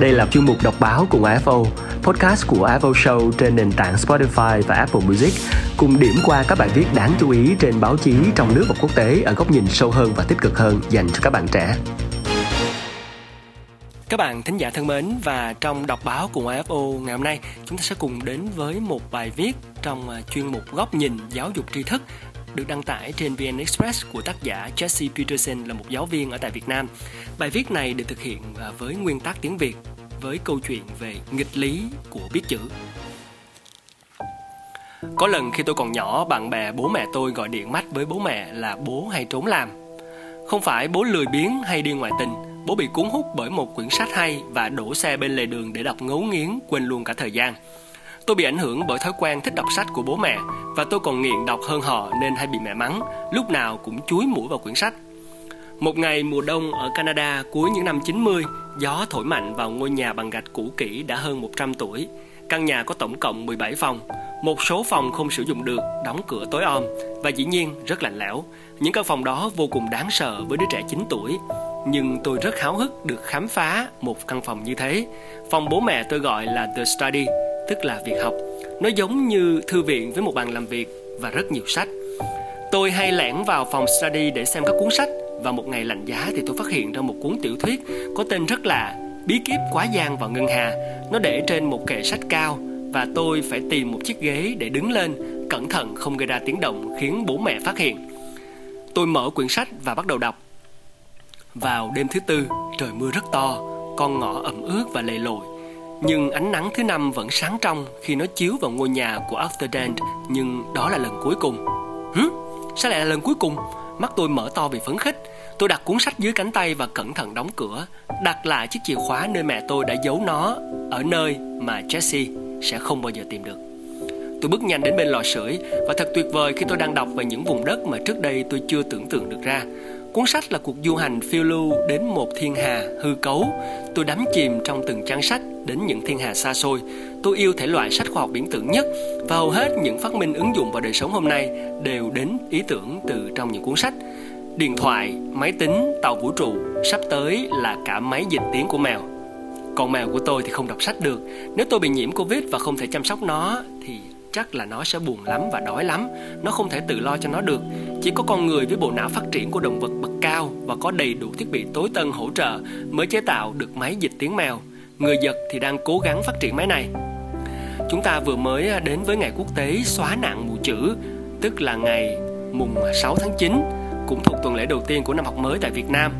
Đây là chuyên mục đọc báo cùng AFO, podcast của AFO Show trên nền tảng Spotify và Apple Music, cùng điểm qua các bài viết đáng chú ý trên báo chí trong nước và quốc tế ở góc nhìn sâu hơn và tích cực hơn dành cho các bạn trẻ. Các bạn thính giả thân mến và trong đọc báo cùng AFO ngày hôm nay chúng ta sẽ cùng đến với một bài viết trong à, chuyên mục góc nhìn giáo dục tri thức được đăng tải trên VN Express của tác giả Jesse Peterson là một giáo viên ở tại Việt Nam. Bài viết này được thực hiện à, với nguyên tắc tiếng Việt với câu chuyện về nghịch lý của biết chữ. Có lần khi tôi còn nhỏ, bạn bè bố mẹ tôi gọi điện mắt với bố mẹ là bố hay trốn làm. Không phải bố lười biếng hay đi ngoại tình, bố bị cuốn hút bởi một quyển sách hay và đổ xe bên lề đường để đọc ngấu nghiến quên luôn cả thời gian. Tôi bị ảnh hưởng bởi thói quen thích đọc sách của bố mẹ và tôi còn nghiện đọc hơn họ nên hay bị mẹ mắng, lúc nào cũng chúi mũi vào quyển sách. Một ngày mùa đông ở Canada cuối những năm 90, gió thổi mạnh vào ngôi nhà bằng gạch cũ kỹ đã hơn 100 tuổi. Căn nhà có tổng cộng 17 phòng, một số phòng không sử dụng được, đóng cửa tối om và dĩ nhiên rất lạnh lẽo. Những căn phòng đó vô cùng đáng sợ với đứa trẻ 9 tuổi. Nhưng tôi rất háo hức được khám phá một căn phòng như thế. Phòng bố mẹ tôi gọi là The Study, tức là việc học. Nó giống như thư viện với một bàn làm việc và rất nhiều sách. Tôi hay lẻn vào phòng study để xem các cuốn sách và một ngày lạnh giá thì tôi phát hiện ra một cuốn tiểu thuyết có tên rất là Bí kíp quá gian vào ngân hà. Nó để trên một kệ sách cao và tôi phải tìm một chiếc ghế để đứng lên, cẩn thận không gây ra tiếng động khiến bố mẹ phát hiện. Tôi mở quyển sách và bắt đầu đọc. Vào đêm thứ tư, trời mưa rất to, con ngõ ẩm ướt và lầy lội. Nhưng ánh nắng thứ năm vẫn sáng trong khi nó chiếu vào ngôi nhà của After Dent, nhưng đó là lần cuối cùng. Hứ? Sao lại là lần cuối cùng? Mắt tôi mở to vì phấn khích. Tôi đặt cuốn sách dưới cánh tay và cẩn thận đóng cửa, đặt lại chiếc chìa khóa nơi mẹ tôi đã giấu nó ở nơi mà Jesse sẽ không bao giờ tìm được. Tôi bước nhanh đến bên lò sưởi và thật tuyệt vời khi tôi đang đọc về những vùng đất mà trước đây tôi chưa tưởng tượng được ra. Cuốn sách là cuộc du hành phiêu lưu đến một thiên hà hư cấu. Tôi đắm chìm trong từng trang sách đến những thiên hà xa xôi. Tôi yêu thể loại sách khoa học biển tưởng nhất và hầu hết những phát minh ứng dụng vào đời sống hôm nay đều đến ý tưởng từ trong những cuốn sách. Điện thoại, máy tính, tàu vũ trụ, sắp tới là cả máy dịch tiếng của mèo. Còn mèo của tôi thì không đọc sách được. Nếu tôi bị nhiễm Covid và không thể chăm sóc nó thì chắc là nó sẽ buồn lắm và đói lắm. Nó không thể tự lo cho nó được. Chỉ có con người với bộ não phát triển của động vật bậc cao và có đầy đủ thiết bị tối tân hỗ trợ mới chế tạo được máy dịch tiếng mèo. Người Nhật thì đang cố gắng phát triển máy này. Chúng ta vừa mới đến với ngày quốc tế xóa nạn mù chữ, tức là ngày mùng 6 tháng 9, cũng thuộc tuần lễ đầu tiên của năm học mới tại Việt Nam.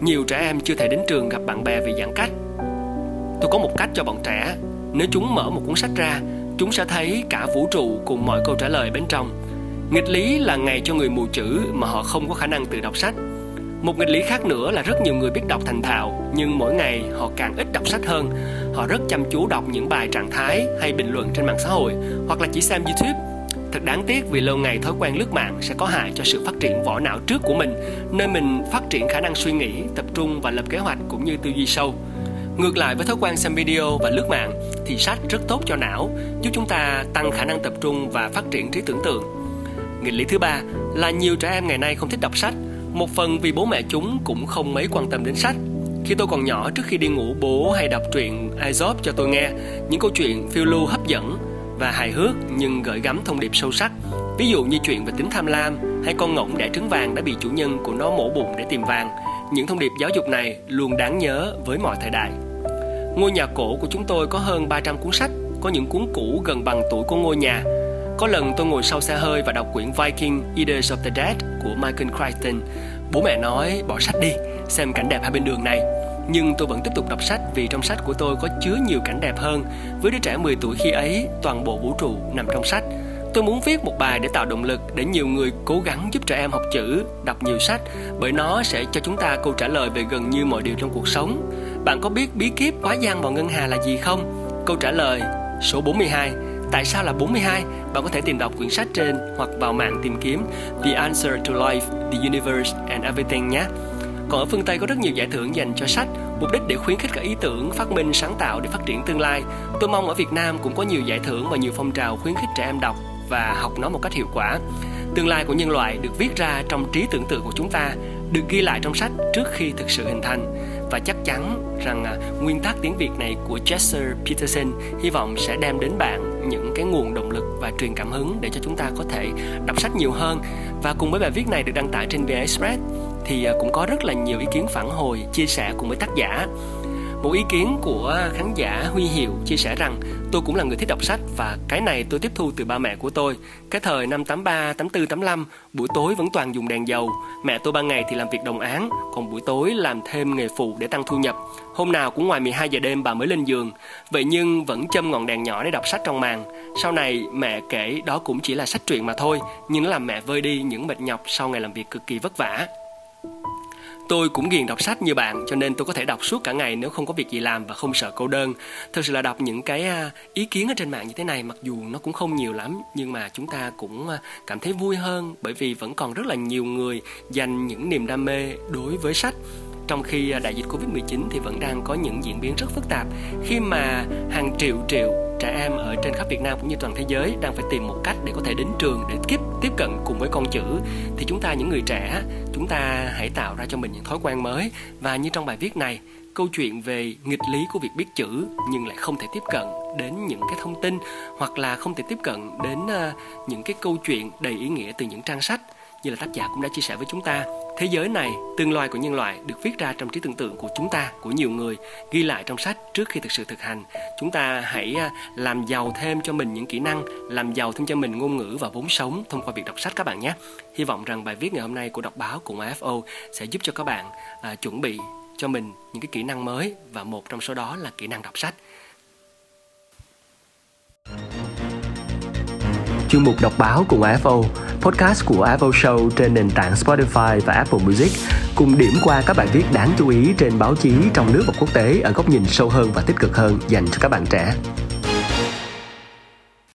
Nhiều trẻ em chưa thể đến trường gặp bạn bè vì giãn cách. Tôi có một cách cho bọn trẻ, nếu chúng mở một cuốn sách ra, chúng sẽ thấy cả vũ trụ cùng mọi câu trả lời bên trong. Nghịch lý là ngày cho người mù chữ mà họ không có khả năng tự đọc sách một nghịch lý khác nữa là rất nhiều người biết đọc thành thạo nhưng mỗi ngày họ càng ít đọc sách hơn. Họ rất chăm chú đọc những bài trạng thái hay bình luận trên mạng xã hội hoặc là chỉ xem YouTube. Thật đáng tiếc vì lâu ngày thói quen lướt mạng sẽ có hại cho sự phát triển vỏ não trước của mình, nơi mình phát triển khả năng suy nghĩ, tập trung và lập kế hoạch cũng như tư duy sâu. Ngược lại với thói quen xem video và lướt mạng thì sách rất tốt cho não, giúp chúng ta tăng khả năng tập trung và phát triển trí tưởng tượng. Nghịch lý thứ ba là nhiều trẻ em ngày nay không thích đọc sách. Một phần vì bố mẹ chúng cũng không mấy quan tâm đến sách. Khi tôi còn nhỏ trước khi đi ngủ bố hay đọc truyện Aesop cho tôi nghe. Những câu chuyện phiêu lưu hấp dẫn và hài hước nhưng gợi gắm thông điệp sâu sắc. Ví dụ như chuyện về tính tham lam hay con ngỗng đẻ trứng vàng đã bị chủ nhân của nó mổ bụng để tìm vàng. Những thông điệp giáo dục này luôn đáng nhớ với mọi thời đại ngôi nhà cổ của chúng tôi có hơn 300 cuốn sách có những cuốn cũ gần bằng tuổi của ngôi nhà có lần tôi ngồi sau xe hơi và đọc quyển Viking Eaters of the Dead của Michael Crichton. Bố mẹ nói bỏ sách đi, xem cảnh đẹp hai bên đường này. Nhưng tôi vẫn tiếp tục đọc sách vì trong sách của tôi có chứa nhiều cảnh đẹp hơn. Với đứa trẻ 10 tuổi khi ấy, toàn bộ vũ trụ nằm trong sách. Tôi muốn viết một bài để tạo động lực để nhiều người cố gắng giúp trẻ em học chữ, đọc nhiều sách bởi nó sẽ cho chúng ta câu trả lời về gần như mọi điều trong cuộc sống. Bạn có biết bí kíp quá gian vào ngân hà là gì không? Câu trả lời số 42 Tại sao là 42? Bạn có thể tìm đọc quyển sách trên hoặc vào mạng tìm kiếm The Answer to Life, The Universe and Everything nhé. Còn ở phương Tây có rất nhiều giải thưởng dành cho sách, mục đích để khuyến khích các ý tưởng, phát minh, sáng tạo để phát triển tương lai. Tôi mong ở Việt Nam cũng có nhiều giải thưởng và nhiều phong trào khuyến khích trẻ em đọc và học nó một cách hiệu quả. Tương lai của nhân loại được viết ra trong trí tưởng tượng của chúng ta, được ghi lại trong sách trước khi thực sự hình thành và chắc chắn rằng à, nguyên tắc tiếng Việt này của Chester Peterson hy vọng sẽ đem đến bạn những cái nguồn động lực và truyền cảm hứng để cho chúng ta có thể đọc sách nhiều hơn. Và cùng với bài viết này được đăng tải trên VN Express thì à, cũng có rất là nhiều ý kiến phản hồi chia sẻ cùng với tác giả một ý kiến của khán giả Huy Hiệu chia sẻ rằng tôi cũng là người thích đọc sách và cái này tôi tiếp thu từ ba mẹ của tôi. Cái thời năm 83, 84, 85, buổi tối vẫn toàn dùng đèn dầu. Mẹ tôi ban ngày thì làm việc đồng án, còn buổi tối làm thêm nghề phụ để tăng thu nhập. Hôm nào cũng ngoài 12 giờ đêm bà mới lên giường. Vậy nhưng vẫn châm ngọn đèn nhỏ để đọc sách trong màn. Sau này mẹ kể đó cũng chỉ là sách truyện mà thôi, nhưng nó làm mẹ vơi đi những mệt nhọc sau ngày làm việc cực kỳ vất vả. Tôi cũng ghiền đọc sách như bạn, cho nên tôi có thể đọc suốt cả ngày nếu không có việc gì làm và không sợ cô đơn. Thực sự là đọc những cái à, ý kiến ở trên mạng như thế này, mặc dù nó cũng không nhiều lắm, nhưng mà chúng ta cũng à, cảm thấy vui hơn bởi vì vẫn còn rất là nhiều người dành những niềm đam mê đối với sách trong khi à, đại dịch Covid-19 thì vẫn đang có những diễn biến rất phức tạp khi mà hàng triệu triệu trẻ em ở trên khắp Việt Nam cũng như toàn thế giới đang phải tìm một cách để có thể đến trường để tiếp tiếp cận cùng với con chữ. Thì chúng ta, những người trẻ, chúng ta hãy tạo ra cho mình những thói quen mới. Và như trong bài viết này, câu chuyện về nghịch lý của việc biết chữ nhưng lại không thể tiếp cận đến những cái thông tin hoặc là không thể tiếp cận đến ờ, những cái câu chuyện đầy ý nghĩa từ những trang sách như là tác giả cũng đã chia sẻ với chúng ta thế giới này tương lai của nhân loại được viết ra trong trí tưởng tượng của chúng ta của nhiều người ghi lại trong sách trước khi thực sự thực hành. Chúng ta hãy à, làm giàu thêm cho mình những kỹ năng làm giàu thêm cho mình ngôn ngữ và vốn sống thông qua việc đọc sách các bạn nhé. Hy vọng rằng bài viết ngày hôm nay của đọc báo cùng AFO sẽ giúp cho các bạn à, chuẩn bị cho mình những cái kỹ năng mới và một trong số đó là kỹ năng đọc sách chuyên mục đọc báo cùng AFO, podcast của AFO Show trên nền tảng Spotify và Apple Music, cùng điểm qua các bài viết đáng chú ý trên báo chí trong nước và quốc tế ở góc nhìn sâu hơn và tích cực hơn dành cho các bạn trẻ.